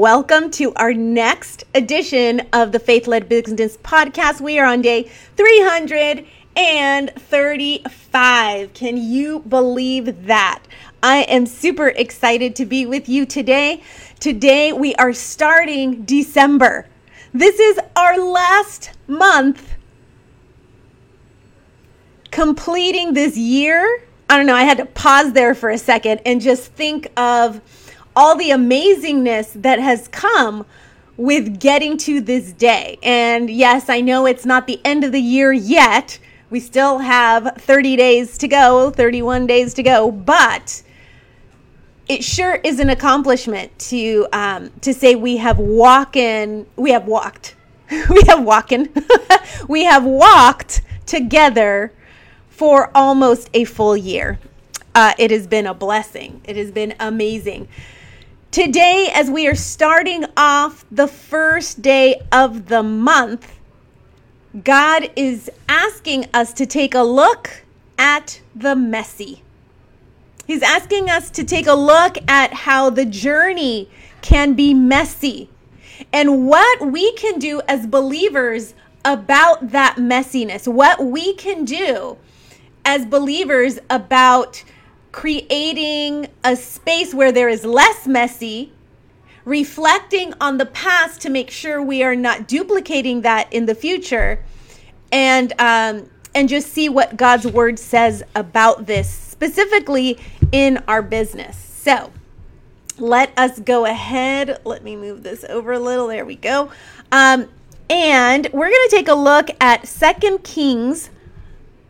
Welcome to our next edition of the Faith Led Business Podcast. We are on day 335. Can you believe that? I am super excited to be with you today. Today, we are starting December. This is our last month completing this year. I don't know, I had to pause there for a second and just think of all the amazingness that has come with getting to this day. And yes, I know it's not the end of the year yet. We still have 30 days to go, 31 days to go, but it sure is an accomplishment to um, to say we have walking, we have walked, we have we have walked together for almost a full year. Uh, it has been a blessing. It has been amazing. Today, as we are starting off the first day of the month, God is asking us to take a look at the messy. He's asking us to take a look at how the journey can be messy and what we can do as believers about that messiness, what we can do as believers about creating a space where there is less messy, reflecting on the past to make sure we are not duplicating that in the future, and um, and just see what God's word says about this specifically in our business. So let us go ahead. Let me move this over a little. There we go. Um, and we're going to take a look at Second Kings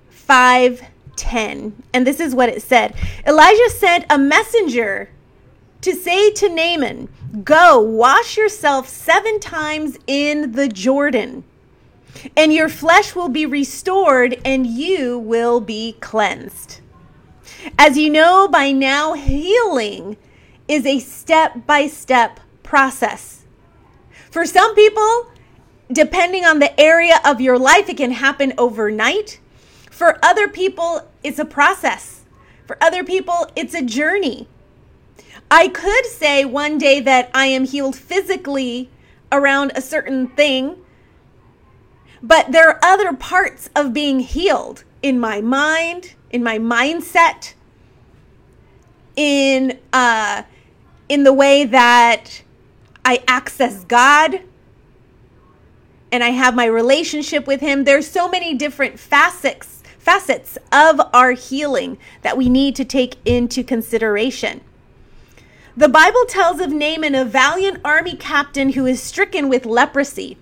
5 10. And this is what it said Elijah sent a messenger to say to Naaman, Go, wash yourself seven times in the Jordan, and your flesh will be restored, and you will be cleansed. As you know by now, healing is a step by step process. For some people, depending on the area of your life, it can happen overnight. For other people, it's a process. For other people, it's a journey. I could say one day that I am healed physically around a certain thing, but there are other parts of being healed in my mind, in my mindset, in uh, in the way that I access God and I have my relationship with Him. There's so many different facets facets of our healing that we need to take into consideration. The Bible tells of Naaman, a valiant army captain who is stricken with leprosy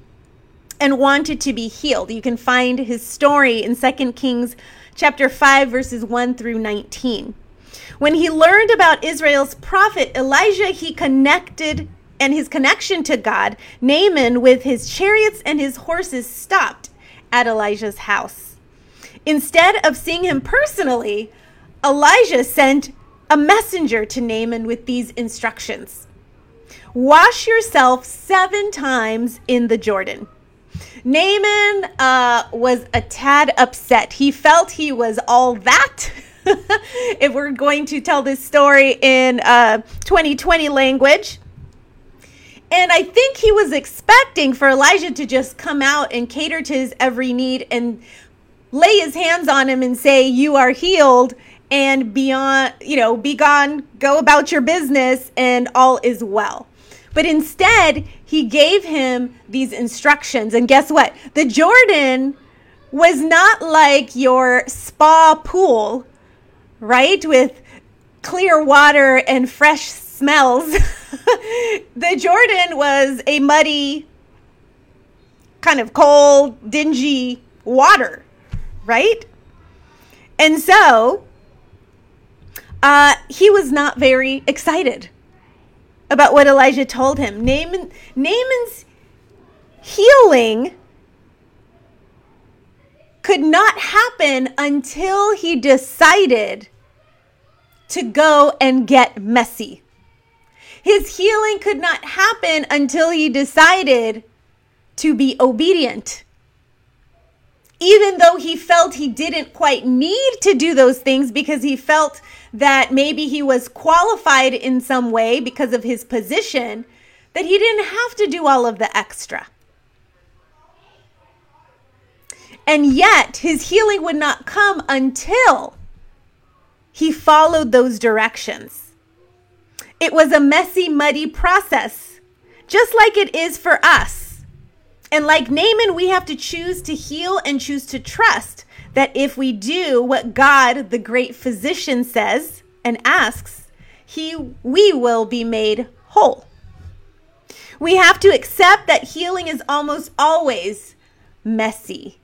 and wanted to be healed. You can find his story in 2 Kings chapter 5 verses 1 through 19. When he learned about Israel's prophet Elijah, he connected and his connection to God, Naaman with his chariots and his horses stopped at Elijah's house. Instead of seeing him personally, Elijah sent a messenger to Naaman with these instructions Wash yourself seven times in the Jordan. Naaman uh, was a tad upset. He felt he was all that. if we're going to tell this story in uh, 2020 language. And I think he was expecting for Elijah to just come out and cater to his every need and lay his hands on him and say, You are healed, and beyond, you know, be gone, go about your business, and all is well. But instead, he gave him these instructions. And guess what? The Jordan was not like your spa pool, right? With clear water and fresh smells. the Jordan was a muddy, kind of cold, dingy water right? And so uh, he was not very excited about what Elijah told him. Naaman, Naaman's healing could not happen until he decided to go and get messy. His healing could not happen until he decided to be obedient. Even though he felt he didn't quite need to do those things because he felt that maybe he was qualified in some way because of his position, that he didn't have to do all of the extra. And yet, his healing would not come until he followed those directions. It was a messy, muddy process, just like it is for us. And like Naaman, we have to choose to heal and choose to trust that if we do what God, the great physician, says and asks, he we will be made whole. We have to accept that healing is almost always messy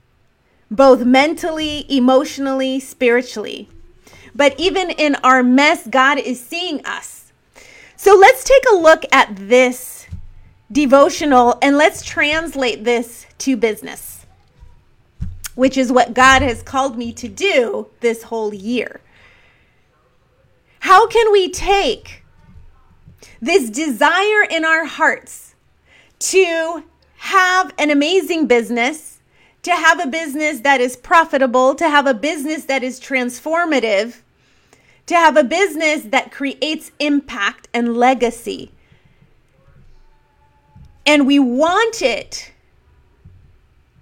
both mentally, emotionally, spiritually. But even in our mess, God is seeing us. So let's take a look at this devotional and let's translate this to business, which is what God has called me to do this whole year. How can we take this desire in our hearts to have an amazing business? to have a business that is profitable, to have a business that is transformative, to have a business that creates impact and legacy. And we want it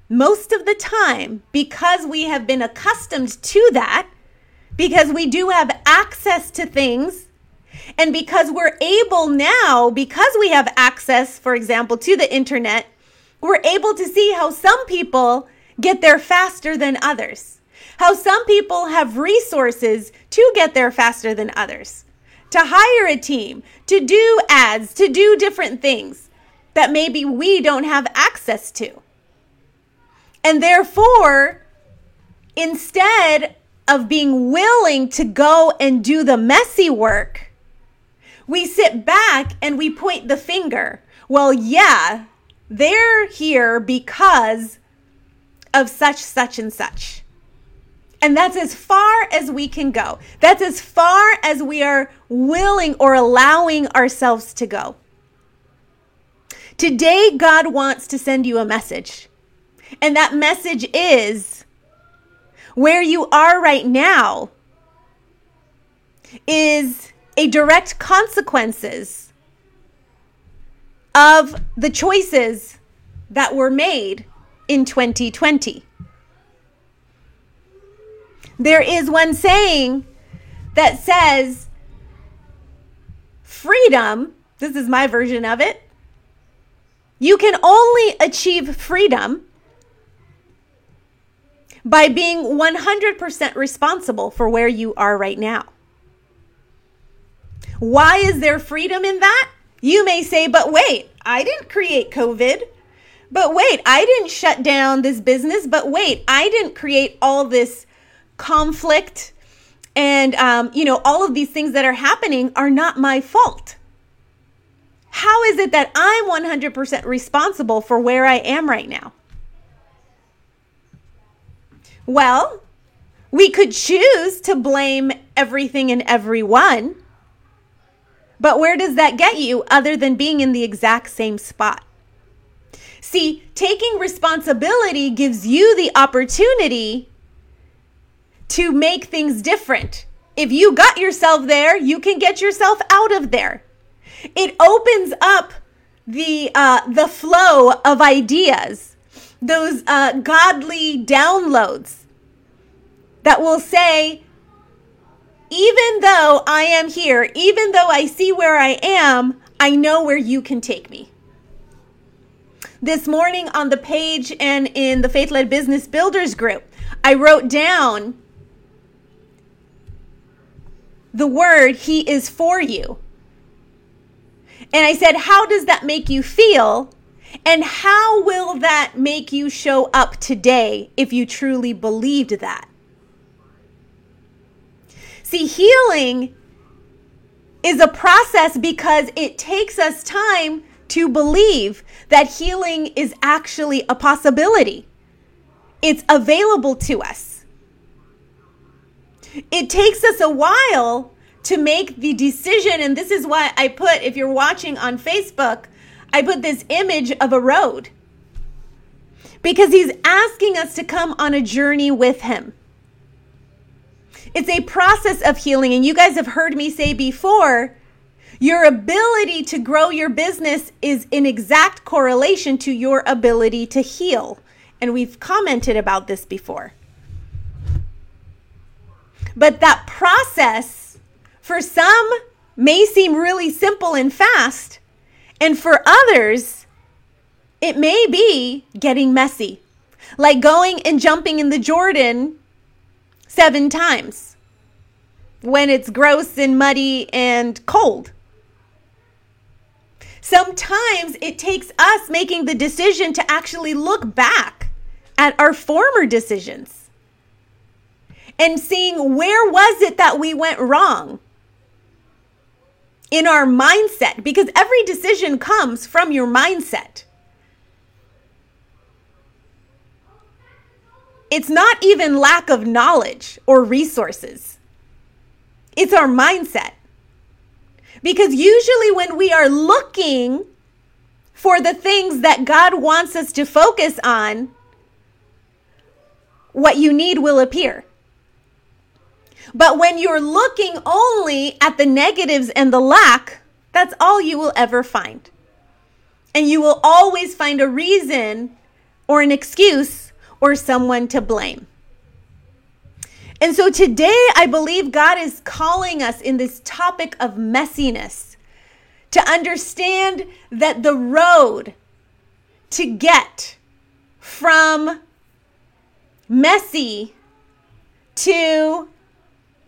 most of the time because we have been accustomed to that, because we do have access to things. And because we're able now, because we have access, for example, to the internet, we're able to see how some people get there faster than others. How some people have resources to get there faster than others, to hire a team, to do ads, to do different things that maybe we don't have access to. And therefore, instead of being willing to go and do the messy work, we sit back and we point the finger. Well, yeah, they're here because of such, such, and such. And that's as far as we can go. That's as far as we are willing or allowing ourselves to go. Today, God wants to send you a message. And that message is where you are right now is a direct consequences of the choices that were made in 2020. There is one saying that says, freedom, this is my version of it, you can only achieve freedom by being 100% responsible for where you are right now. Why is there freedom in that? You may say, but wait, I didn't create COVID. But wait, I didn't shut down this business. But wait, I didn't create all this conflict. And, um, you know, all of these things that are happening are not my fault. How is it that I'm 100% responsible for where I am right now? Well, we could choose to blame everything and everyone. But where does that get you other than being in the exact same spot? See, taking responsibility gives you the opportunity to make things different. If you got yourself there, you can get yourself out of there. It opens up the uh, the flow of ideas, those uh, godly downloads that will say, even though I am here, even though I see where I am, I know where you can take me. This morning on the page and in the Faith Led Business Builders group, I wrote down the word He is for you. And I said, How does that make you feel? And how will that make you show up today if you truly believed that? See, healing is a process because it takes us time to believe that healing is actually a possibility. It's available to us. It takes us a while to make the decision. And this is why I put, if you're watching on Facebook, I put this image of a road because he's asking us to come on a journey with him. It's a process of healing. And you guys have heard me say before your ability to grow your business is in exact correlation to your ability to heal. And we've commented about this before. But that process for some may seem really simple and fast, and for others, it may be getting messy. Like going and jumping in the Jordan seven times when it's gross and muddy and cold. Sometimes it takes us making the decision to actually look back at our former decisions and seeing where was it that we went wrong in our mindset because every decision comes from your mindset. It's not even lack of knowledge or resources. It's our mindset. Because usually, when we are looking for the things that God wants us to focus on, what you need will appear. But when you're looking only at the negatives and the lack, that's all you will ever find. And you will always find a reason or an excuse or someone to blame. And so today, I believe God is calling us in this topic of messiness to understand that the road to get from messy to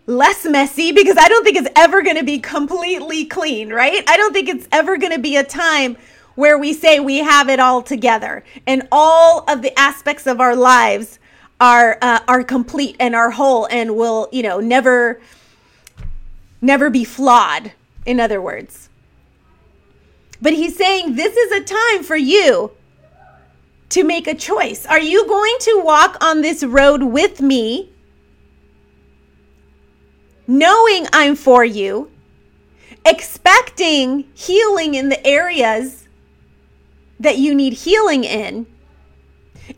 less messy because I don't think it's ever going to be completely clean, right? I don't think it's ever going to be a time where we say we have it all together and all of the aspects of our lives are uh, are complete and are whole and will, you know, never never be flawed, in other words. But he's saying this is a time for you to make a choice. Are you going to walk on this road with me knowing I'm for you, expecting healing in the areas that you need healing in?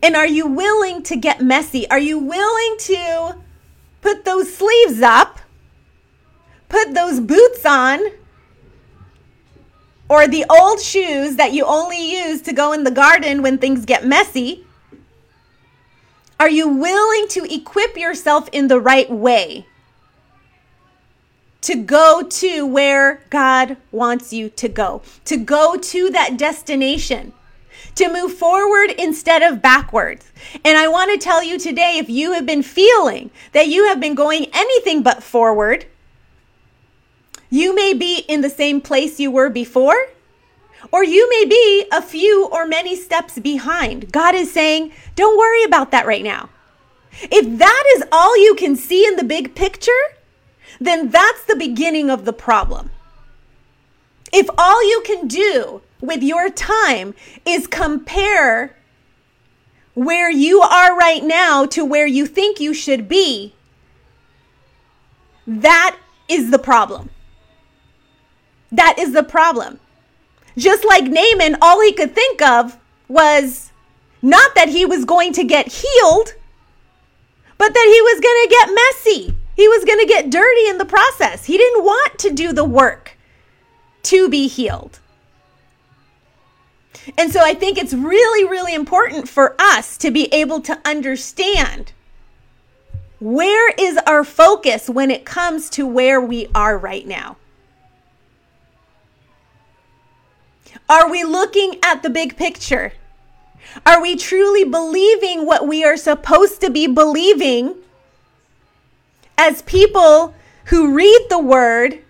And are you willing to get messy? Are you willing to put those sleeves up, put those boots on, or the old shoes that you only use to go in the garden when things get messy? Are you willing to equip yourself in the right way? To go to where God wants you to go, to go to that destination, to move forward instead of backwards. And I want to tell you today if you have been feeling that you have been going anything but forward, you may be in the same place you were before. Or you may be a few or many steps behind. God is saying, don't worry about that right now. If that is all you can see in the big picture, then that's the beginning of the problem. If all you can do with your time is compare where you are right now to where you think you should be, that is the problem. That is the problem. Just like Naaman, all he could think of was not that he was going to get healed, but that he was going to get messy. He was going to get dirty in the process. He didn't want to do the work to be healed. And so I think it's really, really important for us to be able to understand where is our focus when it comes to where we are right now. Are we looking at the big picture? Are we truly believing what we are supposed to be believing as people who read the word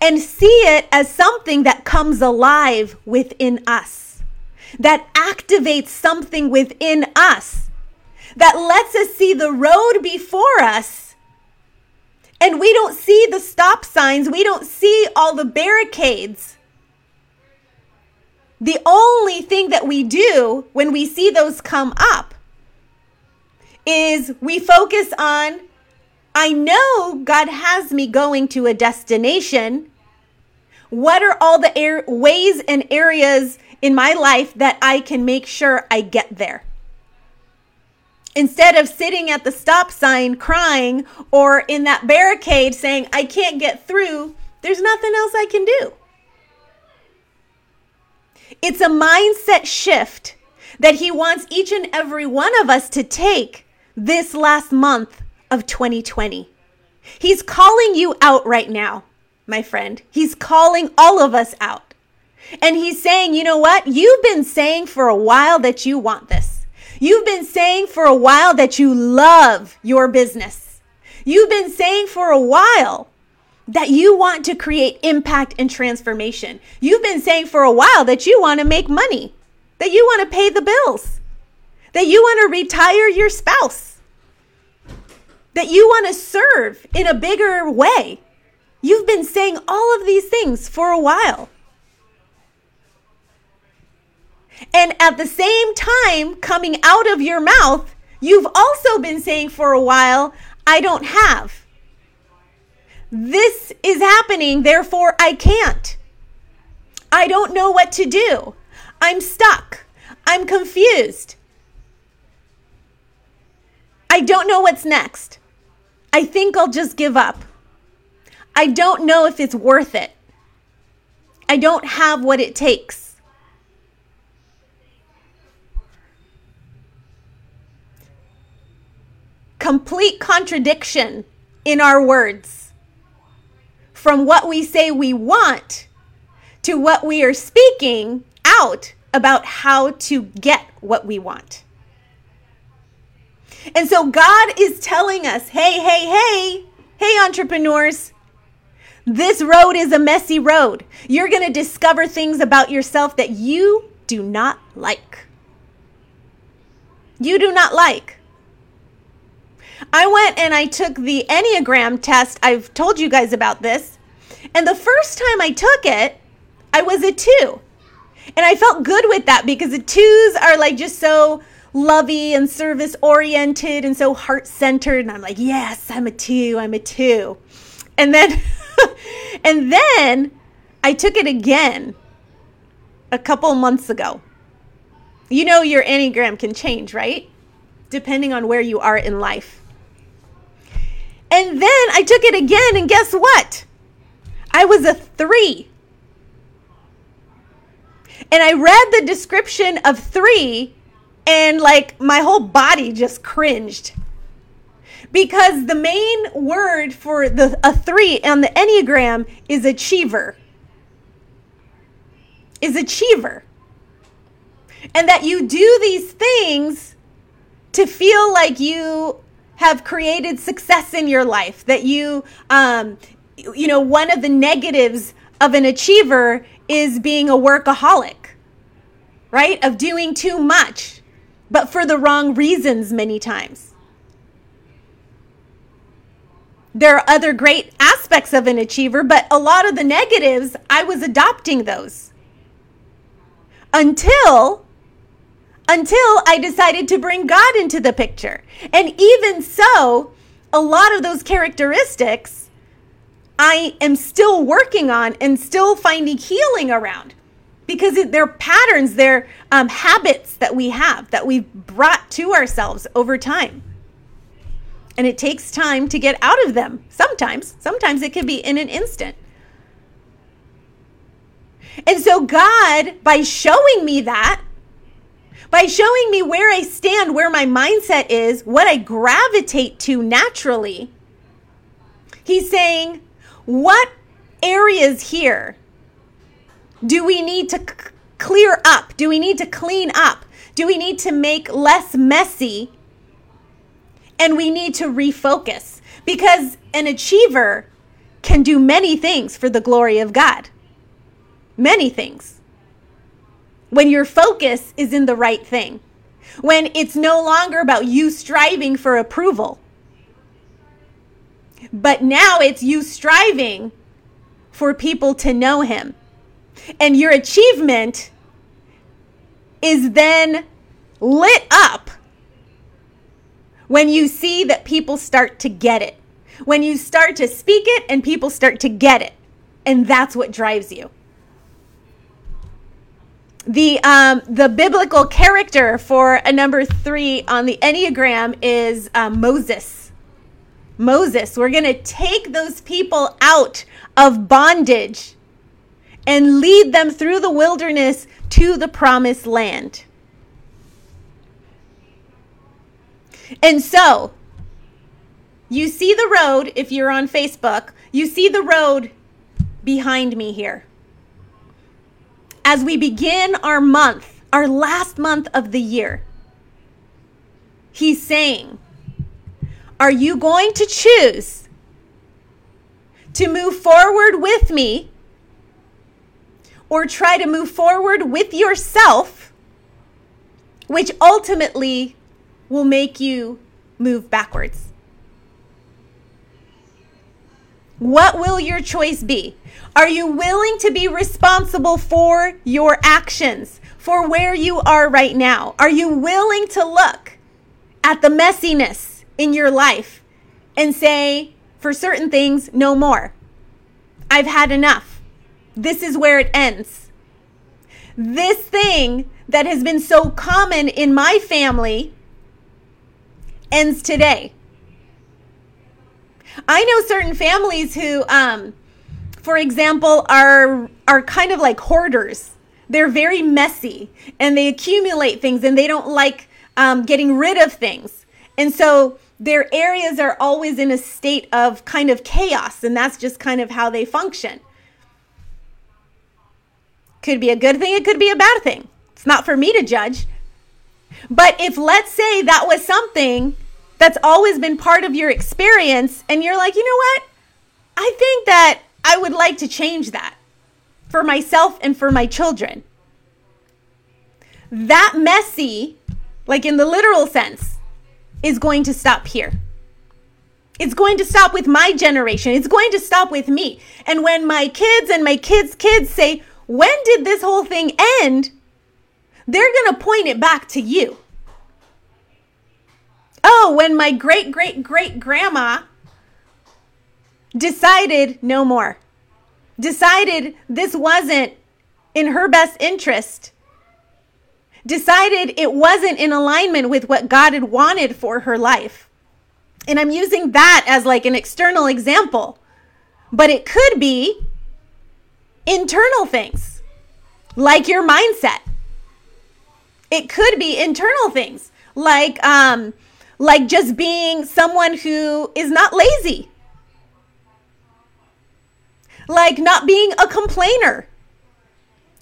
and see it as something that comes alive within us, that activates something within us, that lets us see the road before us. And we don't see the stop signs, we don't see all the barricades. the only thing that we do when we see those come up is we focus on I know God has me going to a destination. What are all the air, ways and areas in my life that I can make sure I get there? Instead of sitting at the stop sign crying or in that barricade saying, I can't get through, there's nothing else I can do. It's a mindset shift that he wants each and every one of us to take this last month of 2020. He's calling you out right now, my friend. He's calling all of us out. And he's saying, you know what? You've been saying for a while that you want this. You've been saying for a while that you love your business. You've been saying for a while that you want to create impact and transformation. You've been saying for a while that you want to make money, that you want to pay the bills, that you want to retire your spouse, that you want to serve in a bigger way. You've been saying all of these things for a while. And at the same time, coming out of your mouth, you've also been saying for a while, I don't have. This is happening, therefore I can't. I don't know what to do. I'm stuck. I'm confused. I don't know what's next. I think I'll just give up. I don't know if it's worth it. I don't have what it takes. Complete contradiction in our words from what we say we want to what we are speaking out about how to get what we want. And so God is telling us hey, hey, hey, hey, entrepreneurs, this road is a messy road. You're going to discover things about yourself that you do not like. You do not like. I went and I took the Enneagram test. I've told you guys about this. And the first time I took it, I was a two. And I felt good with that because the twos are like just so lovey and service oriented and so heart centered. And I'm like, yes, I'm a two, I'm a two. And then, and then I took it again a couple months ago. You know, your Enneagram can change, right? Depending on where you are in life. And then I took it again, and guess what? I was a three. And I read the description of three, and like my whole body just cringed. Because the main word for the a 3 on the enneagram is achiever. Is achiever. And that you do these things to feel like you have created success in your life that you um you know one of the negatives of an achiever is being a workaholic right? Of doing too much but for the wrong reasons many times. There are other great aspects of an achiever, but a lot of the negatives, I was adopting those. Until until I decided to bring God into the picture. And even so, a lot of those characteristics I am still working on and still finding healing around because they're patterns, they're um, habits that we have that we've brought to ourselves over time. And it takes time to get out of them. Sometimes, sometimes it can be in an instant. And so, God, by showing me that, by showing me where I stand, where my mindset is, what I gravitate to naturally, He's saying, What areas here do we need to c- clear up? Do we need to clean up? Do we need to make less messy? And we need to refocus because an achiever can do many things for the glory of God. Many things. When your focus is in the right thing, when it's no longer about you striving for approval, but now it's you striving for people to know Him and your achievement is then lit up when you see that people start to get it. When you start to speak it and people start to get it. And that's what drives you. The um, the biblical character for a number three on the Enneagram is uh, Moses. Moses, we're going to take those people out of bondage and lead them through the wilderness to the promised land. And so, you see the road if you're on Facebook, you see the road behind me here. As we begin our month, our last month of the year, he's saying, Are you going to choose to move forward with me or try to move forward with yourself, which ultimately will make you move backwards. What will your choice be? Are you willing to be responsible for your actions, for where you are right now? Are you willing to look at the messiness in your life and say, for certain things, no more? I've had enough. This is where it ends. This thing that has been so common in my family ends today. I know certain families who, um, for example, are are kind of like hoarders. They're very messy and they accumulate things and they don't like um, getting rid of things. And so their areas are always in a state of kind of chaos, and that's just kind of how they function. Could be a good thing, it could be a bad thing. It's not for me to judge. But if, let's say, that was something that's always been part of your experience and you're like, you know what? I think that I would like to change that for myself and for my children. That messy, like in the literal sense, is going to stop here. It's going to stop with my generation. It's going to stop with me. And when my kids and my kids' kids say, When did this whole thing end? They're going to point it back to you. Oh, when my great great great grandma decided no more, decided this wasn't in her best interest, decided it wasn't in alignment with what God had wanted for her life. And I'm using that as like an external example, but it could be internal things like your mindset. It could be internal things like um, like just being someone who is not lazy, like not being a complainer.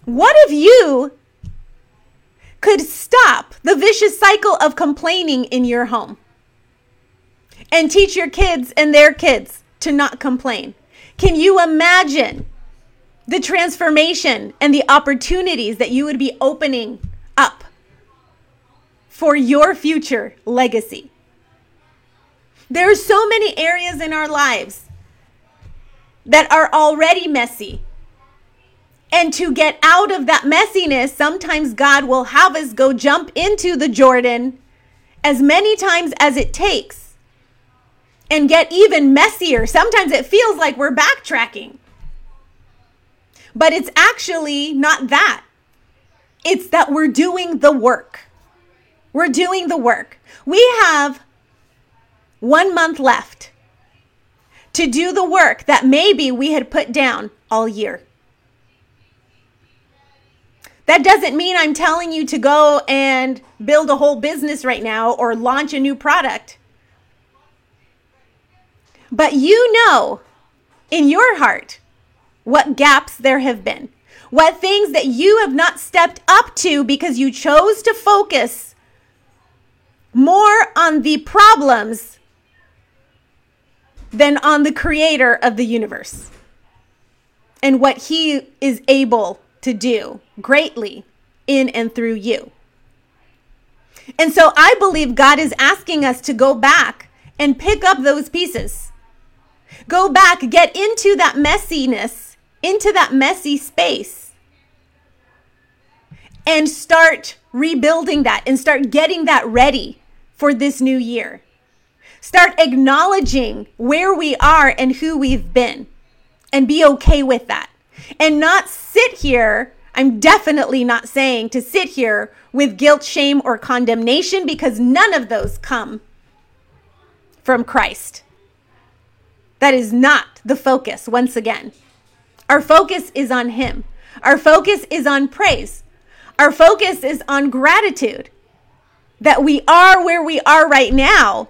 What if you could stop the vicious cycle of complaining in your home and teach your kids and their kids to not complain? Can you imagine the transformation and the opportunities that you would be opening up for your future legacy. There are so many areas in our lives that are already messy. And to get out of that messiness, sometimes God will have us go jump into the Jordan as many times as it takes and get even messier. Sometimes it feels like we're backtracking. But it's actually not that. It's that we're doing the work. We're doing the work. We have one month left to do the work that maybe we had put down all year. That doesn't mean I'm telling you to go and build a whole business right now or launch a new product. But you know in your heart what gaps there have been, what things that you have not stepped up to because you chose to focus more on the problems than on the creator of the universe and what he is able to do greatly in and through you. And so I believe God is asking us to go back and pick up those pieces. Go back, get into that messiness, into that messy space, and start rebuilding that and start getting that ready for this new year. Start acknowledging where we are and who we've been and be okay with that. And not sit here. I'm definitely not saying to sit here with guilt, shame, or condemnation because none of those come from Christ. That is not the focus, once again. Our focus is on Him. Our focus is on praise. Our focus is on gratitude that we are where we are right now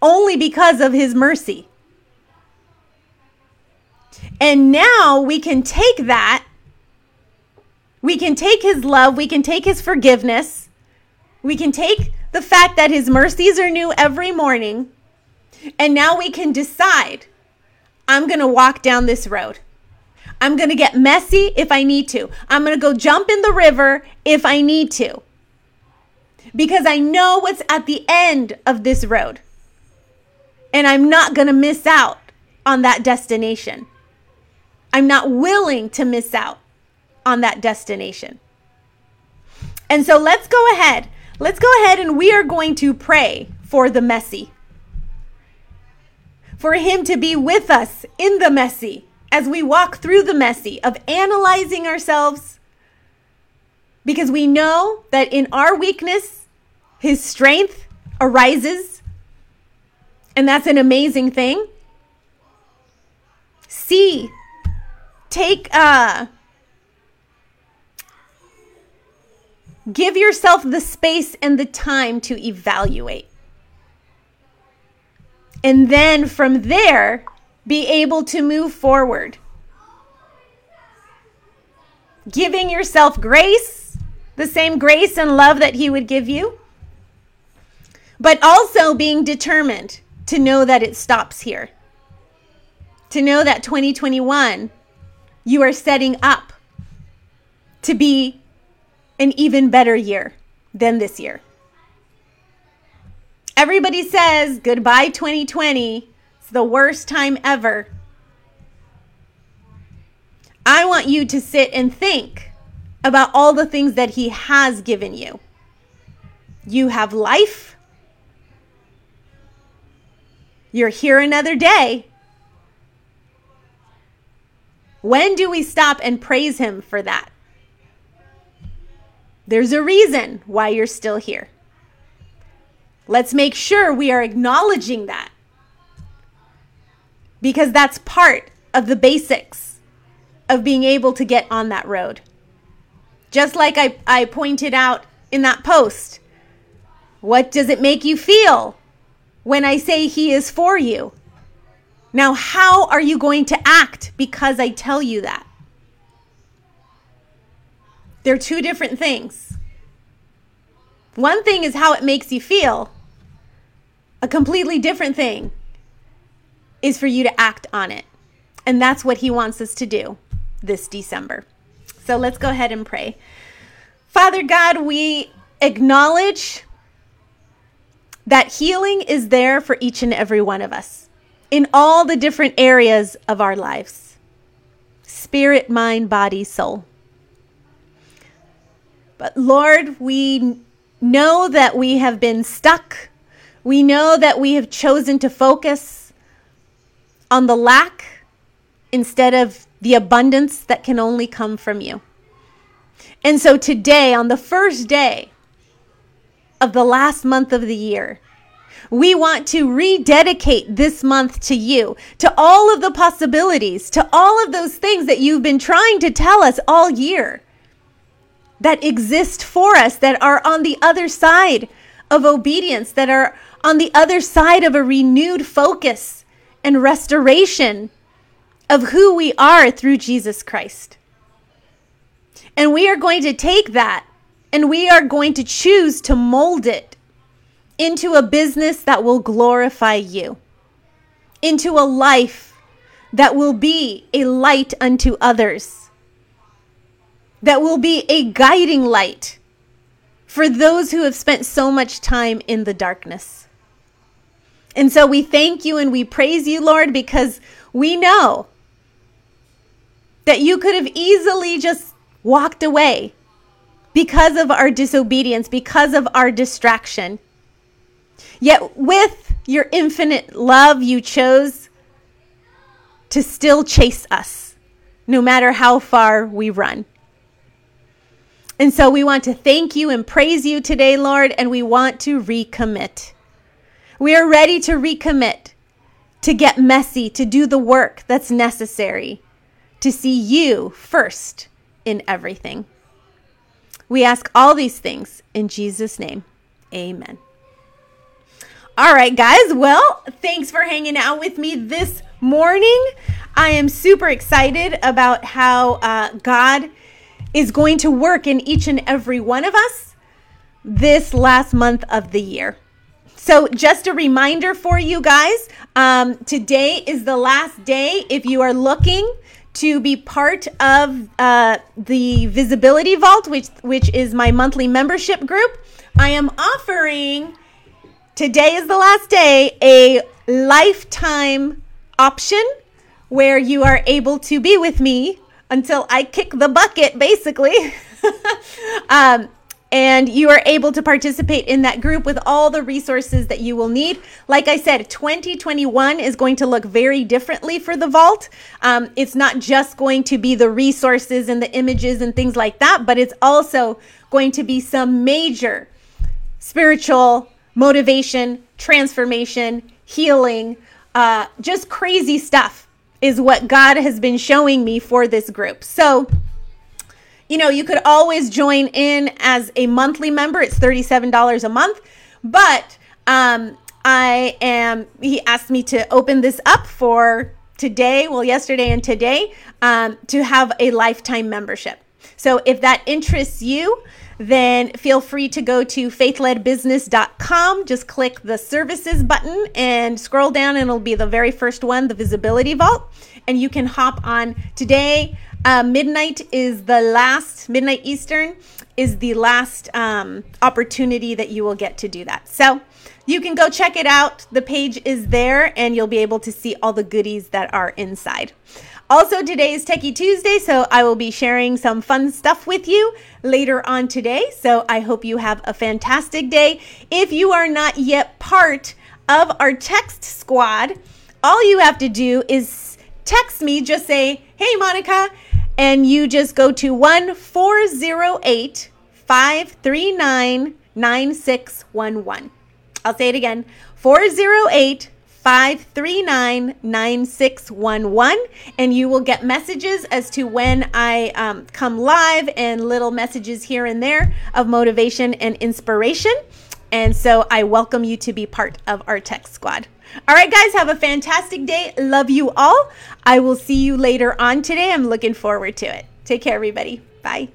only because of His mercy. And now we can take that, we can take His love, we can take His forgiveness, we can take the fact that His mercies are new every morning, and now we can decide I'm going to walk down this road. I'm going to get messy if I need to. I'm going to go jump in the river if I need to. Because I know what's at the end of this road. And I'm not going to miss out on that destination. I'm not willing to miss out on that destination. And so let's go ahead. Let's go ahead and we are going to pray for the messy. For Him to be with us in the messy as we walk through the messy of analyzing ourselves because we know that in our weakness, his strength arises. And that's an amazing thing. C, take, uh, give yourself the space and the time to evaluate. And then from there, be able to move forward. Giving yourself grace, the same grace and love that He would give you, but also being determined to know that it stops here. To know that 2021, you are setting up to be an even better year than this year. Everybody says goodbye 2020 the worst time ever. I want you to sit and think about all the things that He has given you. You have life. You're here another day. When do we stop and praise Him for that? There's a reason why you're still here. Let's make sure we are acknowledging that because that's part of the basics of being able to get on that road. Just like I, I pointed out in that post, what does it make you feel when I say He is for you? Now, how are you going to act because I tell you that? They're two different things. One thing is how it makes you feel, a completely different thing is for you to act on it. And that's what He wants us to do this December. So let's go ahead and pray. Father God, we acknowledge that healing is there for each and every one of us in all the different areas of our lives spirit, mind, body, soul. But Lord, we know that we have been stuck. We know that we have chosen to focus on the lack instead of the abundance that can only come from you. And so today, on the first day of the last month of the year, we want to rededicate this month to you, to all of the possibilities, to all of those things that you've been trying to tell us all year that exist for us, that are on the other side of obedience, that are on the other side of a renewed focus and restoration of who we are through Jesus Christ. And we are going to take that and we are going to choose to mold it into a business that will glorify you, into a life that will be a light unto others, that will be a guiding light for those who have spent so much time in the darkness. And so we thank you and we praise you, Lord, because we know that you could have easily just walked away because of our disobedience, because of our distraction. Yet, with your infinite love, you chose to still chase us, no matter how far we run. And so we want to thank you and praise you today, Lord, and we want to recommit. We are ready to recommit, to get messy, to do the work that's necessary, to see you first in everything. We ask all these things in Jesus' name. Amen. All right, guys. Well, thanks for hanging out with me this morning. I am super excited about how uh, God is going to work in each and every one of us this last month of the year. So, just a reminder for you guys um, today is the last day if you are looking to be part of uh, the Visibility Vault, which, which is my monthly membership group. I am offering today is the last day a lifetime option where you are able to be with me until I kick the bucket, basically. um, and you are able to participate in that group with all the resources that you will need. Like I said, 2021 is going to look very differently for the vault. Um, it's not just going to be the resources and the images and things like that, but it's also going to be some major spiritual motivation, transformation, healing, uh, just crazy stuff is what God has been showing me for this group. So, you know, you could always join in as a monthly member. It's $37 a month. But um, I am, he asked me to open this up for today, well, yesterday and today, um, to have a lifetime membership. So if that interests you, then feel free to go to faithledbusiness.com. Just click the services button and scroll down, and it'll be the very first one, the visibility vault. And you can hop on today. Uh, midnight is the last, midnight Eastern is the last um, opportunity that you will get to do that. So you can go check it out. The page is there, and you'll be able to see all the goodies that are inside. Also, today is Techie Tuesday, so I will be sharing some fun stuff with you later on today. So I hope you have a fantastic day. If you are not yet part of our text squad, all you have to do is text me, just say, Hey, Monica, and you just go to 1408 539 9611. I'll say it again 408 539 9611 and you will get messages as to when I um, come live and little messages here and there of motivation and inspiration. And so I welcome you to be part of our text squad. All right, guys, have a fantastic day. Love you all. I will see you later on today. I'm looking forward to it. Take care, everybody. Bye.